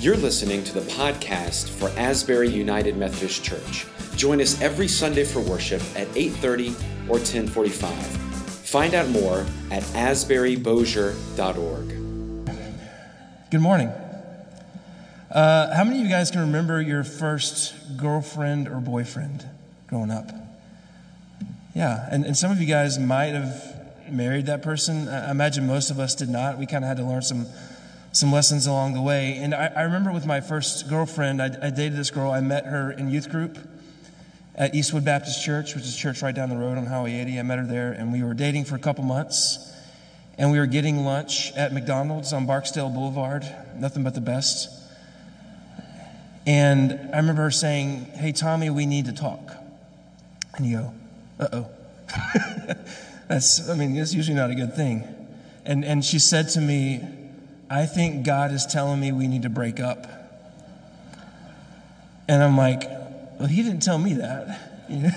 You're listening to the podcast for Asbury United Methodist Church. Join us every Sunday for worship at 8:30 or 10:45. Find out more at asburybosier.org. Good morning. Uh, how many of you guys can remember your first girlfriend or boyfriend growing up? Yeah, and, and some of you guys might have married that person. I imagine most of us did not. We kind of had to learn some some lessons along the way. And I, I remember with my first girlfriend, I, I, dated this girl. I met her in youth group at Eastwood Baptist Church, which is a church right down the road on Highway 80. I met her there, and we were dating for a couple months. And we were getting lunch at McDonald's on Barksdale Boulevard. Nothing but the best. And I remember her saying, Hey, Tommy, we need to talk. And you go, Uh oh. That's, I mean, that's usually not a good thing. And, and she said to me, I think God is telling me we need to break up. And I'm like, well, he didn't tell me that. You know?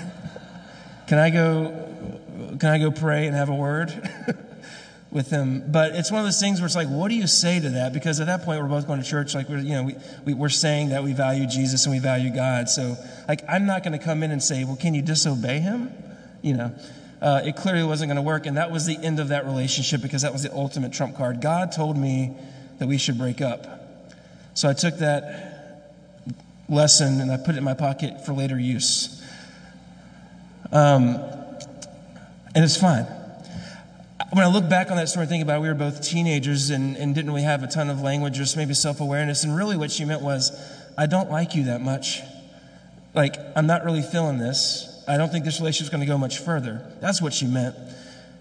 Can I go, can I go pray and have a word with him? But it's one of those things where it's like, what do you say to that? Because at that point, we're both going to church. Like, we're, you know, we, we, we're saying that we value Jesus and we value God. So, like, I'm not going to come in and say, well, can you disobey him? You know, uh, it clearly wasn't going to work. And that was the end of that relationship because that was the ultimate trump card. God told me that we should break up. So I took that lesson and I put it in my pocket for later use. Um, and it's fine. When I look back on that story, think about it, we were both teenagers and, and didn't really have a ton of language, just maybe self awareness. And really, what she meant was, I don't like you that much. Like, I'm not really feeling this. I don't think this relationship is going to go much further. That's what she meant.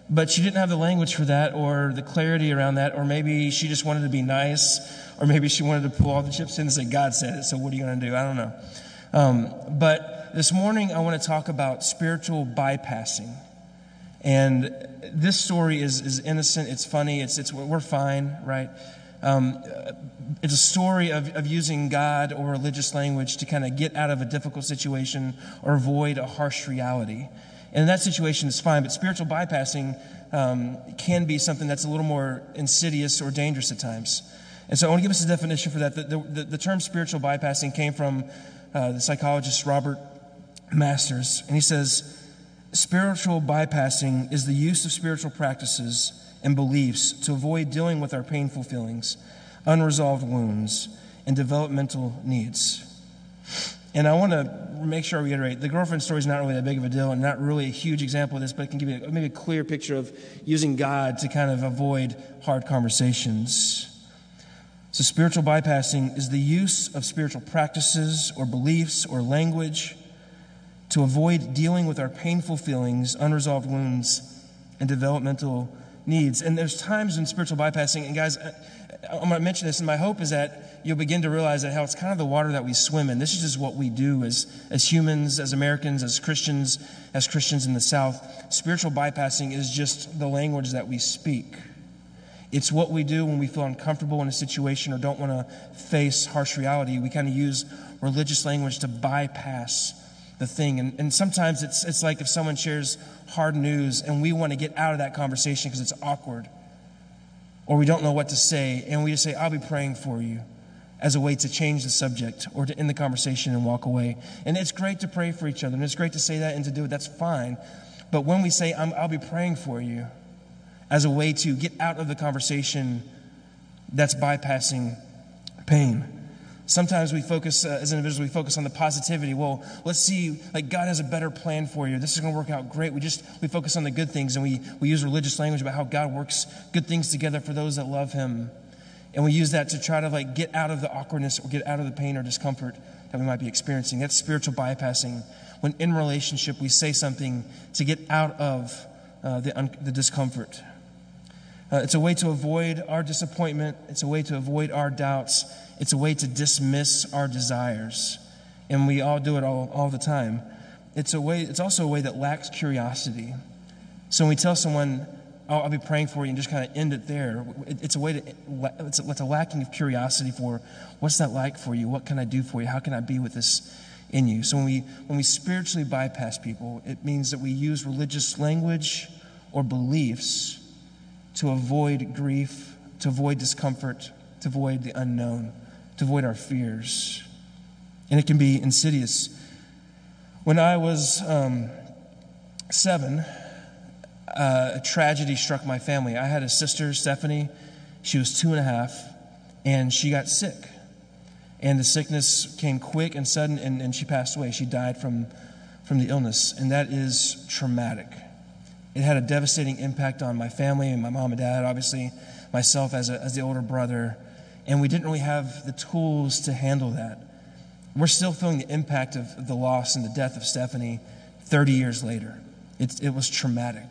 But she didn't have the language for that or the clarity around that, or maybe she just wanted to be nice, or maybe she wanted to pull all the chips in and say, God said it, so what are you going to do? I don't know. Um, but this morning, I want to talk about spiritual bypassing. And this story is, is innocent, it's funny, it's, it's, we're fine, right? Um, it's a story of, of using God or religious language to kind of get out of a difficult situation or avoid a harsh reality. And that situation, it's fine, but spiritual bypassing um, can be something that's a little more insidious or dangerous at times. And so I want to give us a definition for that. The, the, the term spiritual bypassing came from uh, the psychologist Robert Masters, and he says, Spiritual bypassing is the use of spiritual practices and beliefs to avoid dealing with our painful feelings, unresolved wounds, and developmental needs. And I want to make sure I reiterate the girlfriend story is not really that big of a deal and not really a huge example of this, but it can give you maybe a clear picture of using God to kind of avoid hard conversations. So, spiritual bypassing is the use of spiritual practices or beliefs or language to avoid dealing with our painful feelings, unresolved wounds, and developmental needs. And there's times in spiritual bypassing, and guys, I'm going to mention this, and my hope is that you'll begin to realize that how it's kind of the water that we swim in. This is just what we do as, as humans, as Americans, as Christians, as Christians in the South. Spiritual bypassing is just the language that we speak. It's what we do when we feel uncomfortable in a situation or don't want to face harsh reality. We kind of use religious language to bypass the thing. And, and sometimes it's, it's like if someone shares hard news and we want to get out of that conversation because it's awkward or we don't know what to say, and we just say, I'll be praying for you as a way to change the subject or to end the conversation and walk away. And it's great to pray for each other, and it's great to say that and to do it, that's fine. But when we say, i will be praying for you as a way to get out of the conversation, that's bypassing pain. Sometimes we focus, uh, as individuals, we focus on the positivity. Well, let's see, like God has a better plan for you. This is going to work out great. We just, we focus on the good things and we, we use religious language about how God works good things together for those that love Him. And we use that to try to like get out of the awkwardness or get out of the pain or discomfort that we might be experiencing. That's spiritual bypassing. When in relationship, we say something to get out of uh, the, un- the discomfort. Uh, it's a way to avoid our disappointment. It's a way to avoid our doubts. It's a way to dismiss our desires. And we all do it all, all the time. It's, a way, it's also a way that lacks curiosity. So when we tell someone, oh, I'll be praying for you, and just kind of end it there, it, it's a way to, it's a, it's a lacking of curiosity for what's that like for you? What can I do for you? How can I be with this in you? So when we, when we spiritually bypass people, it means that we use religious language or beliefs to avoid grief, to avoid discomfort, to avoid the unknown to avoid our fears. And it can be insidious. When I was um, seven, uh, a tragedy struck my family. I had a sister, Stephanie. She was two and a half, and she got sick. And the sickness came quick and sudden, and, and she passed away. She died from, from the illness, and that is traumatic. It had a devastating impact on my family and my mom and dad, obviously, myself as, a, as the older brother, and we didn't really have the tools to handle that. We're still feeling the impact of the loss and the death of Stephanie 30 years later. It, it was traumatic.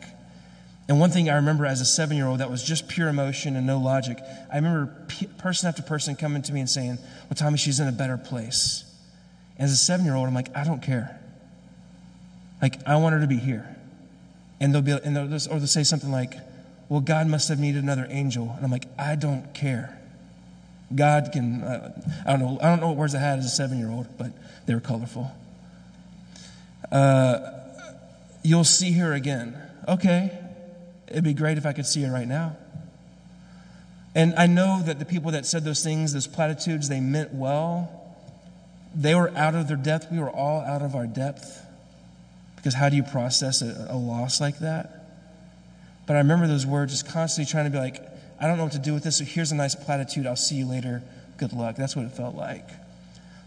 And one thing I remember as a seven year old that was just pure emotion and no logic, I remember person after person coming to me and saying, Well, Tommy, she's in a better place. And as a seven year old, I'm like, I don't care. Like, I want her to be here. And they'll be, and they'll, or they'll say something like, Well, God must have needed another angel. And I'm like, I don't care. God can, uh, I don't know, I don't know what words I had as a seven year old, but they were colorful. Uh, you'll see her again. Okay, It'd be great if I could see her right now. And I know that the people that said those things, those platitudes, they meant well. They were out of their depth. We were all out of our depth. Because how do you process a, a loss like that? But I remember those words just constantly trying to be like, I don't know what to do with this, so here's a nice platitude. I'll see you later. Good luck. That's what it felt like.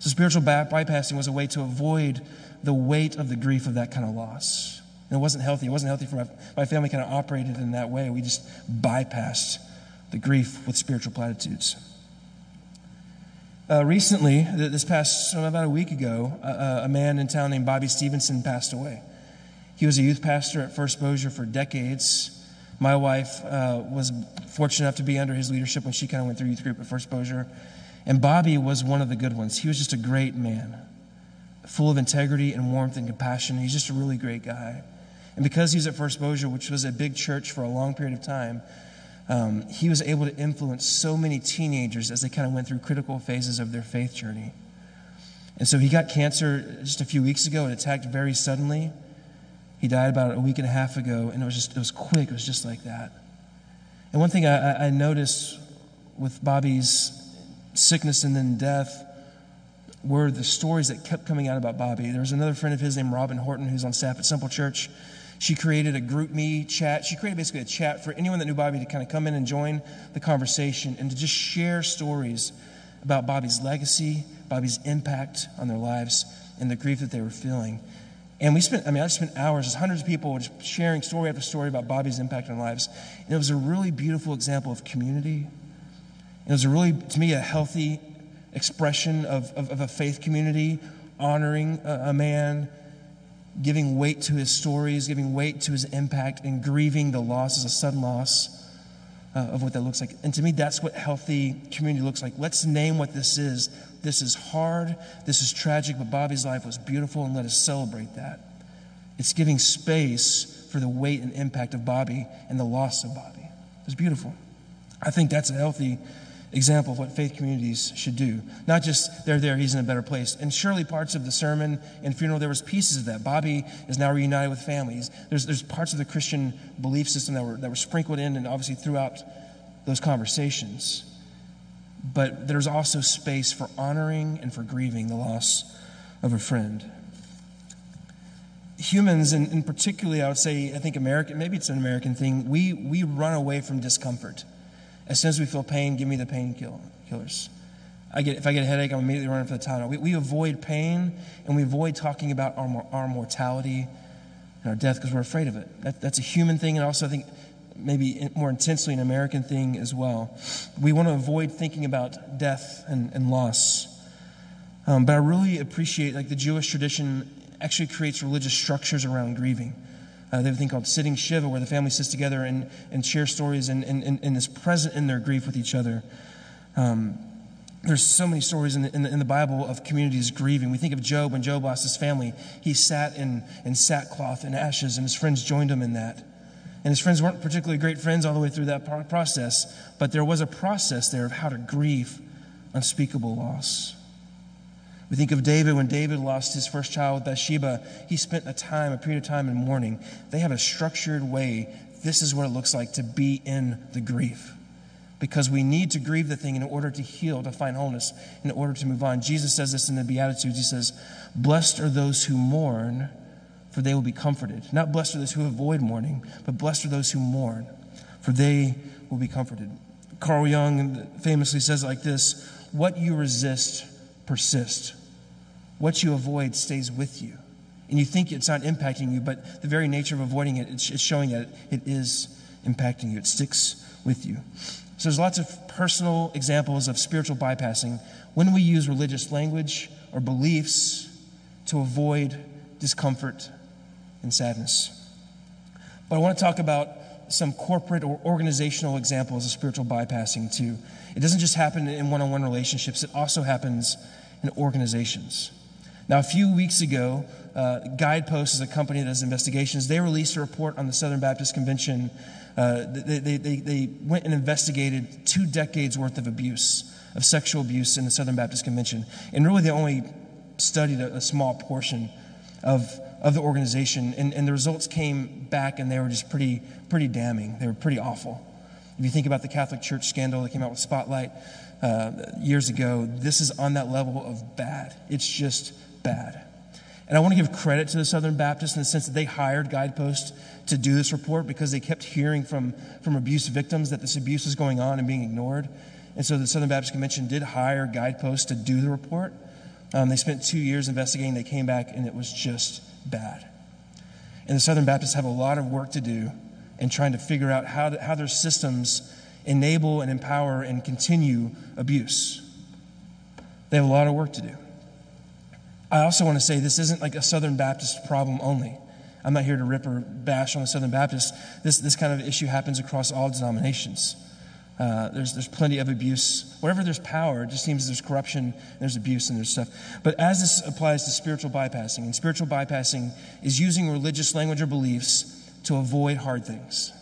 So spiritual bypassing was a way to avoid the weight of the grief of that kind of loss. And it wasn't healthy. It wasn't healthy for my, my family kind of operated in that way. We just bypassed the grief with spiritual platitudes. Uh, recently, this past about a week ago, a man in town named Bobby Stevenson passed away. He was a youth pastor at First Bossier for decades. My wife uh, was fortunate enough to be under his leadership when she kind of went through youth group at First Bossier. And Bobby was one of the good ones. He was just a great man, full of integrity and warmth and compassion. He's just a really great guy. And because he was at First Bossier, which was a big church for a long period of time, um, he was able to influence so many teenagers as they kind of went through critical phases of their faith journey. And so he got cancer just a few weeks ago. It attacked very suddenly. He died about a week and a half ago, and it was just it was quick. It was just like that. And one thing I, I noticed with Bobby's sickness and then death were the stories that kept coming out about Bobby. There was another friend of his named Robin Horton who's on staff at Simple Church. She created a GroupMe chat. She created basically a chat for anyone that knew Bobby to kind of come in and join the conversation and to just share stories about Bobby's legacy, Bobby's impact on their lives, and the grief that they were feeling. And we spent, I mean, I spent hours, just hundreds of people just sharing story after story about Bobby's impact on lives. And it was a really beautiful example of community. It was a really, to me, a healthy expression of, of, of a faith community, honoring a, a man giving weight to his stories, giving weight to his impact, and grieving the loss as a sudden loss uh, of what that looks like. And to me, that's what healthy community looks like. Let's name what this is. This is hard, this is tragic, but Bobby's life was beautiful, and let us celebrate that. It's giving space for the weight and impact of Bobby and the loss of Bobby. It's beautiful. I think that's a healthy example of what faith communities should do. Not just they're there, he's in a better place. And surely parts of the sermon and funeral, there was pieces of that. Bobby is now reunited with families. There's, there's parts of the Christian belief system that were, that were sprinkled in and obviously throughout those conversations. But there's also space for honoring and for grieving the loss of a friend. Humans, and, and particularly, I would say, I think American, maybe it's an American thing, we, we run away from discomfort. As soon as we feel pain, give me the painkillers. I get, if I get a headache, I'm immediately running for the Tylenol. We, we avoid pain and we avoid talking about our, our mortality and our death because we're afraid of it. That, that's a human thing, and also I think maybe more intensely an American thing as well. We want to avoid thinking about death and, and loss. Um, but I really appreciate, like, the Jewish tradition actually creates religious structures around grieving. Uh, they have a thing called sitting Shiva, where the family sits together and, and share stories and, and, and, is present in their grief with each other. Um, there's so many stories in the, in the, in, the, Bible of communities grieving. We think of Job when Job lost his family. He sat in, in sackcloth and ashes, and his friends joined him in that. And his friends weren't particularly great friends all the way through that process, but there was a process there of how to grieve unspeakable loss. We think of David when David lost his first child with Bathsheba. He spent a time, a period of time in mourning. They have a structured way. This is what it looks like to be in the grief. because we need to grieve the thing in order to heal, to find wholeness, in order to move on. Jesus says this in the Beatitudes. He says, Blessed are those who mourn, for they will be comforted. Not blessed are those who avoid mourning, but blessed are those who mourn, for they will be comforted. Carl Jung famously says like this What you resist persists, what you avoid stays with you. And you think it's not impacting you, but the very nature of avoiding it, it's showing that it is impacting you. It sticks with you. So there's lots of personal examples of spiritual bypassing when we use religious language or beliefs to avoid discomfort and sadness. But I want to talk about some corporate or organizational examples of spiritual bypassing too. It doesn't just happen in one on one relationships, it also happens in organizations. Now, a few weeks ago, uh, Guidepost is a company that does investigations. They released a report on the Southern Baptist Convention uh, they, they, they, they went and investigated two decades worth of abuse, of sexual abuse in the Southern Baptist Convention. And really, they only studied a, a small portion of, of the organization. And, and the results came back, and they were just pretty, pretty damning. They were pretty awful. If you think about the Catholic Church scandal that came out with Spotlight uh, years ago, this is on that level of bad. It's just bad. And I want to give credit to the Southern Baptists in the sense that they hired Guidepost to do this report because they kept hearing from, from abuse victims that this abuse was going on and being ignored. And so the Southern Baptist Convention did hire Guidepost to do the report. Um, they spent two years investigating. They came back and it was just bad. And the Southern Baptists have a lot of work to do in trying to figure out how, to, how their systems enable and empower and continue abuse. They have a lot of work to do. I also want to say this isn't like a Southern Baptist problem only. I'm not here to rip or bash on the Southern Baptists. This, this kind of issue happens across all denominations. Uh, there's, there's plenty of abuse. Wherever there's power, it just seems there's corruption, there's abuse, and there's stuff. But as this applies to spiritual bypassing, and spiritual bypassing is using religious language or beliefs to avoid hard things.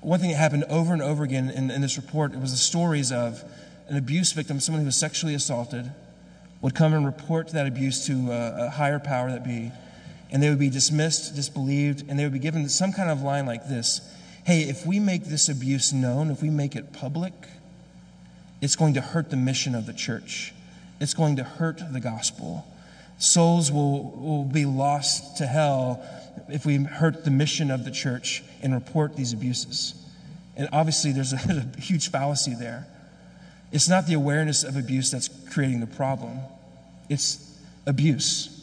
One thing that happened over and over again in, in this report it was the stories of an abuse victim, someone who was sexually assaulted, would come and report that abuse to a, a higher power that be, and they would be dismissed, disbelieved, and they would be given some kind of line like this Hey, if we make this abuse known, if we make it public, it's going to hurt the mission of the church. It's going to hurt the gospel. Souls will, will be lost to hell if we hurt the mission of the church and report these abuses. And obviously, there's a, a huge fallacy there. It's not the awareness of abuse that's creating the problem, it's abuse.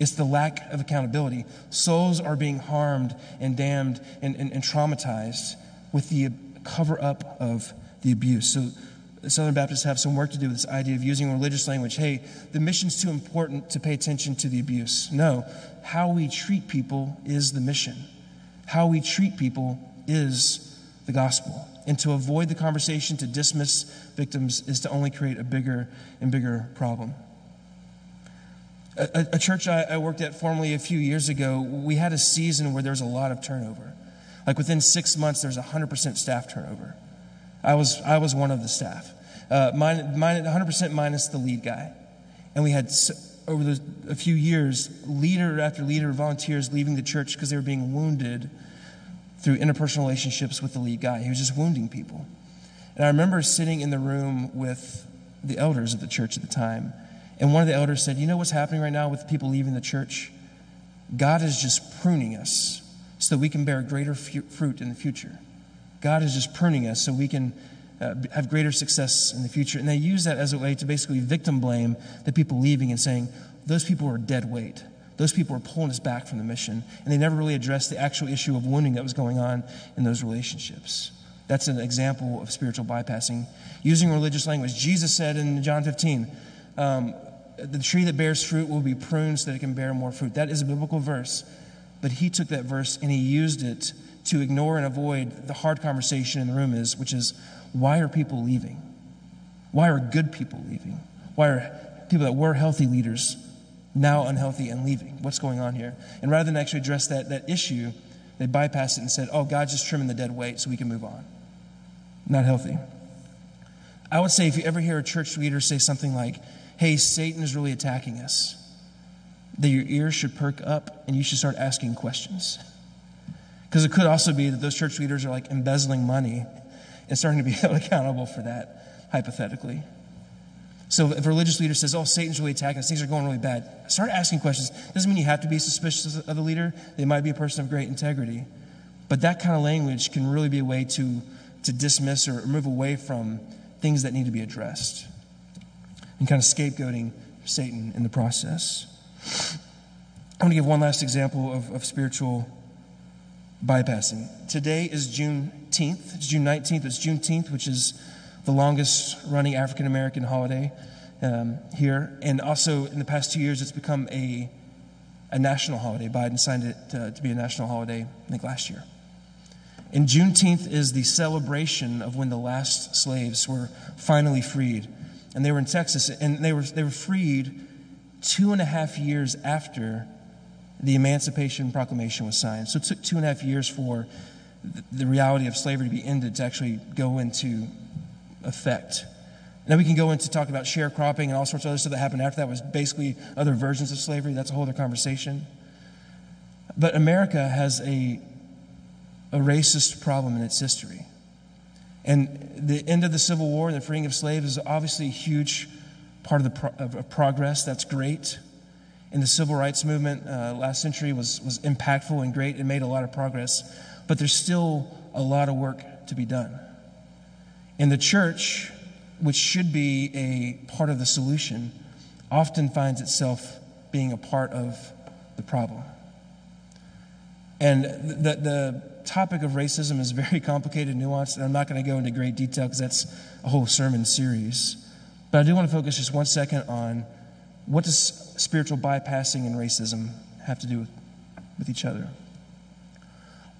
It's the lack of accountability. Souls are being harmed and damned and, and, and traumatized with the cover up of the abuse. So, the Southern Baptists have some work to do with this idea of using religious language. Hey, the mission's too important to pay attention to the abuse. No, how we treat people is the mission. How we treat people is the gospel. And to avoid the conversation, to dismiss victims, is to only create a bigger and bigger problem. A, a church I, I worked at formerly a few years ago, we had a season where there was a lot of turnover. Like within six months, there's 100% staff turnover. I was, I was one of the staff. Uh, mine, mine, 100% minus the lead guy. And we had, over the, a few years, leader after leader, of volunteers leaving the church because they were being wounded through interpersonal relationships with the lead guy. He was just wounding people. And I remember sitting in the room with the elders of the church at the time. And one of the elders said, You know what's happening right now with people leaving the church? God is just pruning us so that we can bear greater fruit in the future. God is just pruning us so we can uh, have greater success in the future. And they use that as a way to basically victim blame the people leaving and saying, Those people are dead weight. Those people are pulling us back from the mission. And they never really addressed the actual issue of wounding that was going on in those relationships. That's an example of spiritual bypassing. Using religious language. Jesus said in John 15, um, the tree that bears fruit will be pruned so that it can bear more fruit. That is a biblical verse. But he took that verse and he used it to ignore and avoid the hard conversation in the room is, which is, why are people leaving? Why are good people leaving? Why are people that were healthy leaders now unhealthy and leaving? What's going on here? And rather than actually address that, that issue, they bypassed it and said, oh, God's just trimming the dead weight so we can move on. Not healthy. I would say if you ever hear a church leader say something like, hey, Satan is really attacking us, that your ears should perk up and you should start asking questions. Because it could also be that those church leaders are like embezzling money and starting to be held accountable for that, hypothetically. So if a religious leader says, oh, Satan's really attacking us, things are going really bad, start asking questions. Doesn't mean you have to be suspicious of the leader. They might be a person of great integrity. But that kind of language can really be a way to, to dismiss or move away from things that need to be addressed and kind of scapegoating Satan in the process. I'm going to give one last example of, of spiritual bypassing. Today is Juneteenth. It's June 19th. It's Juneteenth, which is the longest running African American holiday um, here. And also, in the past two years, it's become a, a national holiday. Biden signed it to, to be a national holiday, I think, last year. And Juneteenth is the celebration of when the last slaves were finally freed. And they were in Texas, and they were, they were freed two and a half years after the Emancipation Proclamation was signed. So it took two and a half years for the reality of slavery to be ended to actually go into effect. Now we can go into talk about sharecropping and all sorts of other stuff that happened after that was basically other versions of slavery. That's a whole other conversation. But America has a, a racist problem in its history. And the end of the Civil War and the freeing of slaves is obviously a huge part of the pro- of progress. That's great. And the civil rights movement uh, last century was, was impactful and great. and made a lot of progress. But there's still a lot of work to be done. And the church, which should be a part of the solution, often finds itself being a part of the problem. And the, the topic of racism is very complicated, nuanced, and I'm not going to go into great detail because that's a whole sermon series. But I do want to focus just one second on what does spiritual bypassing and racism have to do with, with each other.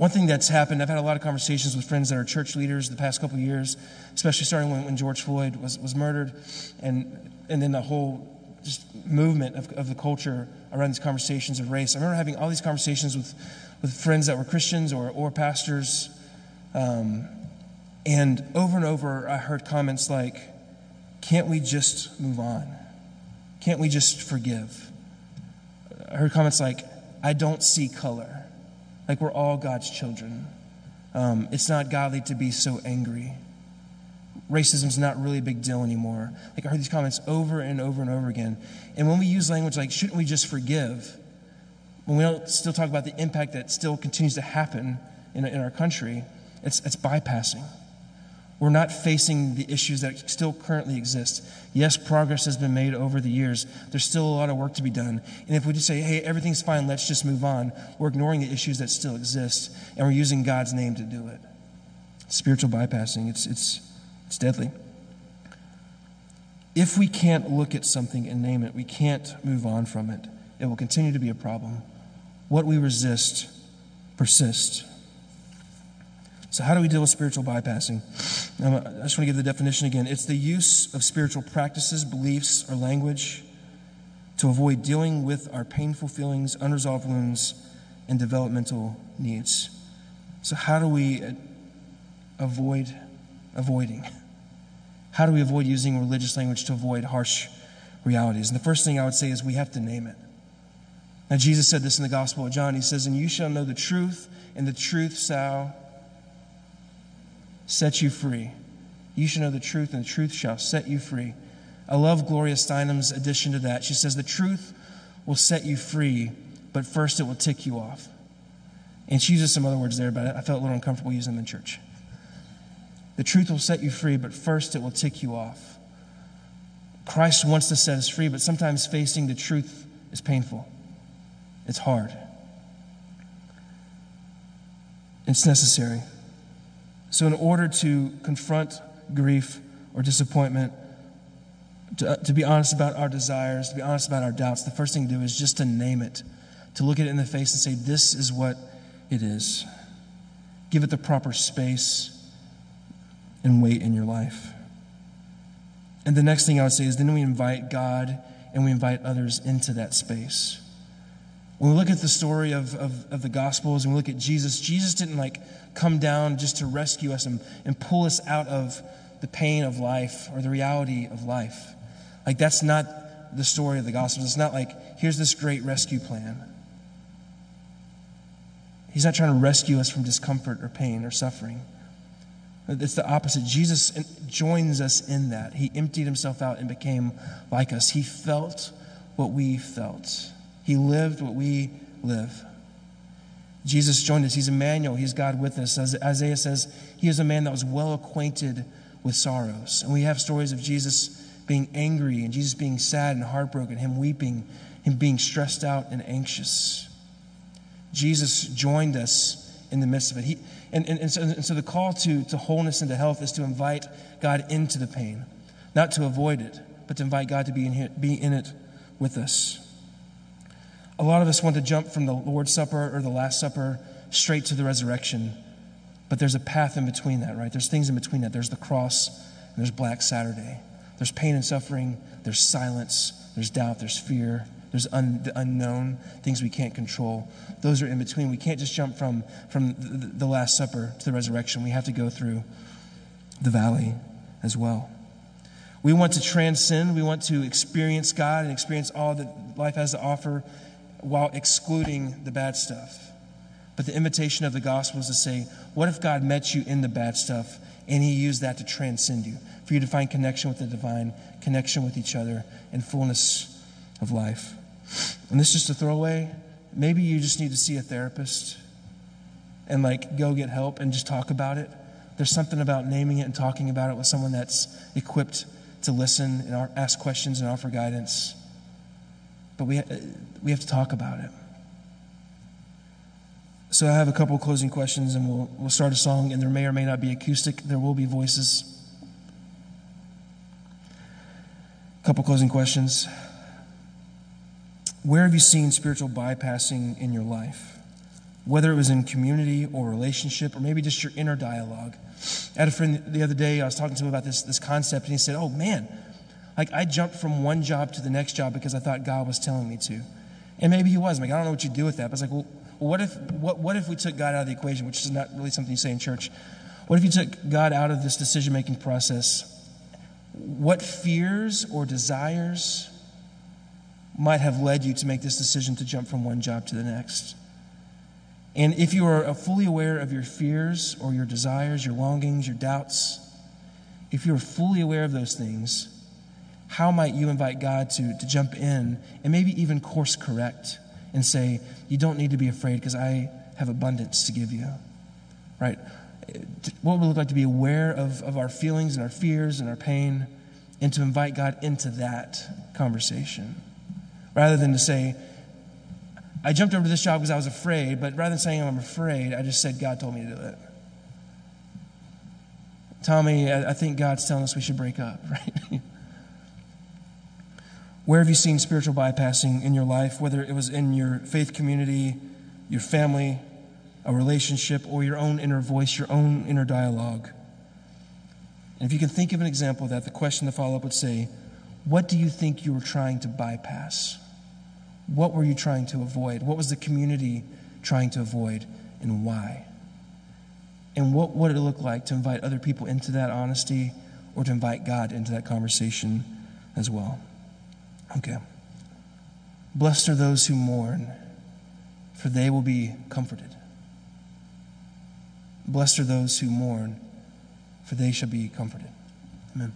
One thing that's happened, I've had a lot of conversations with friends that are church leaders the past couple years, especially starting when, when George Floyd was, was murdered, and, and then the whole just movement of, of the culture around these conversations of race. I remember having all these conversations with, with friends that were Christians or, or pastors, um, and over and over I heard comments like, Can't we just move on? Can't we just forgive? I heard comments like, I don't see color. Like we're all God's children. Um, it's not godly to be so angry. Racism's not really a big deal anymore. Like I heard these comments over and over and over again. And when we use language like, shouldn't we just forgive? When we don't still talk about the impact that still continues to happen in, in our country, it's, it's bypassing. We're not facing the issues that still currently exist. Yes, progress has been made over the years. There's still a lot of work to be done. And if we just say, hey, everything's fine, let's just move on, we're ignoring the issues that still exist, and we're using God's name to do it. Spiritual bypassing, it's, it's, it's deadly. If we can't look at something and name it, we can't move on from it. It will continue to be a problem. What we resist persists. So, how do we deal with spiritual bypassing? Um, I just want to give the definition again. It's the use of spiritual practices, beliefs, or language to avoid dealing with our painful feelings, unresolved wounds, and developmental needs. So, how do we avoid avoiding? How do we avoid using religious language to avoid harsh realities? And the first thing I would say is we have to name it. Now, Jesus said this in the Gospel of John. He says, And you shall know the truth, and the truth shall set you free. You shall know the truth, and the truth shall set you free. I love Gloria Steinem's addition to that. She says, The truth will set you free, but first it will tick you off. And she uses some other words there, but I felt a little uncomfortable using them in church. The truth will set you free, but first it will tick you off. Christ wants to set us free, but sometimes facing the truth is painful. It's hard. It's necessary. So, in order to confront grief or disappointment, to, uh, to be honest about our desires, to be honest about our doubts, the first thing to do is just to name it, to look at it in the face and say, This is what it is. Give it the proper space and weight in your life. And the next thing I would say is then we invite God and we invite others into that space. When we look at the story of, of, of, the Gospels and we look at Jesus, Jesus didn't like come down just to rescue us and, and pull us out of the pain of life or the reality of life. Like, that's not the story of the Gospels. It's not like, here's this great rescue plan. He's not trying to rescue us from discomfort or pain or suffering. It's the opposite. Jesus joins us in that. He emptied himself out and became like us. He felt what we felt, he lived what we live. Jesus joined us. He's Emmanuel. He's God with us. As Isaiah says, he is a man that was well acquainted with sorrows. And we have stories of Jesus being angry and Jesus being sad and heartbroken, him weeping, him being stressed out and anxious. Jesus joined us in the midst of it. He, and, and, and, so, and so the call to, to wholeness and to health is to invite God into the pain, not to avoid it, but to invite God to be in, here, be in it with us. A lot of us want to jump from the Lord's Supper or the Last Supper straight to the resurrection, but there's a path in between that, right? There's things in between that. There's the cross, and there's Black Saturday. There's pain and suffering, there's silence, there's doubt, there's fear, there's un, the unknown, things we can't control. Those are in between. We can't just jump from, from the, the Last Supper to the resurrection. We have to go through the valley as well. We want to transcend. We want to experience God and experience all that life has to offer while excluding the bad stuff. But the invitation of the gospel is to say, what if God met you in the bad stuff and he used that to transcend you, for you to find connection with the divine, connection with each other, and fullness of life? And this is just a throwaway. Maybe you just need to see a therapist and like go get help and just talk about it. There's something about naming it and talking about it with someone that's equipped to listen and ask questions and offer guidance. But we, we have to talk about it. So I have a couple closing questions and we'll, we'll start a song, and there may or may not be acoustic, there will be voices. A couple closing questions. Where have you seen spiritual bypassing in your life? Whether it was in community or relationship, or maybe just your inner dialogue. I had a friend the other day, I was talking to him about this, this concept, and he said, Oh man, like I jumped from one job to the next job because I thought God was telling me to. And maybe he was. I'm like, I don't know what you do with that. But it's like, well, what if, what, what if we took God out of the equation, which is not really something you say in church? What if you took God out of this decision making process? What fears or desires might have led you to make this decision to jump from one job to the next. And if you are uh, fully aware of your fears or your desires, your longings, your doubts, if you're fully aware of those things, how might you invite God to, to jump in and maybe even course correct and say, You don't need to be afraid because I have abundance to give you? Right? What would it look like to be aware of, of our feelings and our fears and our pain and to invite God into that conversation? rather than to say, I jumped over to this job because I was afraid, but rather than saying I'm afraid, I just said, God told me to do it. Tommy, I think God's telling us we should break up, right? Where have you seen spiritual bypassing in your life, whether it was in your faith community, your family, a relationship, or your own inner voice, your own inner dialogue? And if you can think of an example of that, the question to follow up would say, What do you think you were trying to bypass? What were you trying to avoid? What was the community trying to avoid, and why? And what would it look like to invite other people into that honesty or to invite God into that conversation as well? Okay. Blessed are those who mourn, for they will be comforted. Blessed are those who mourn, for they shall be comforted. Amen.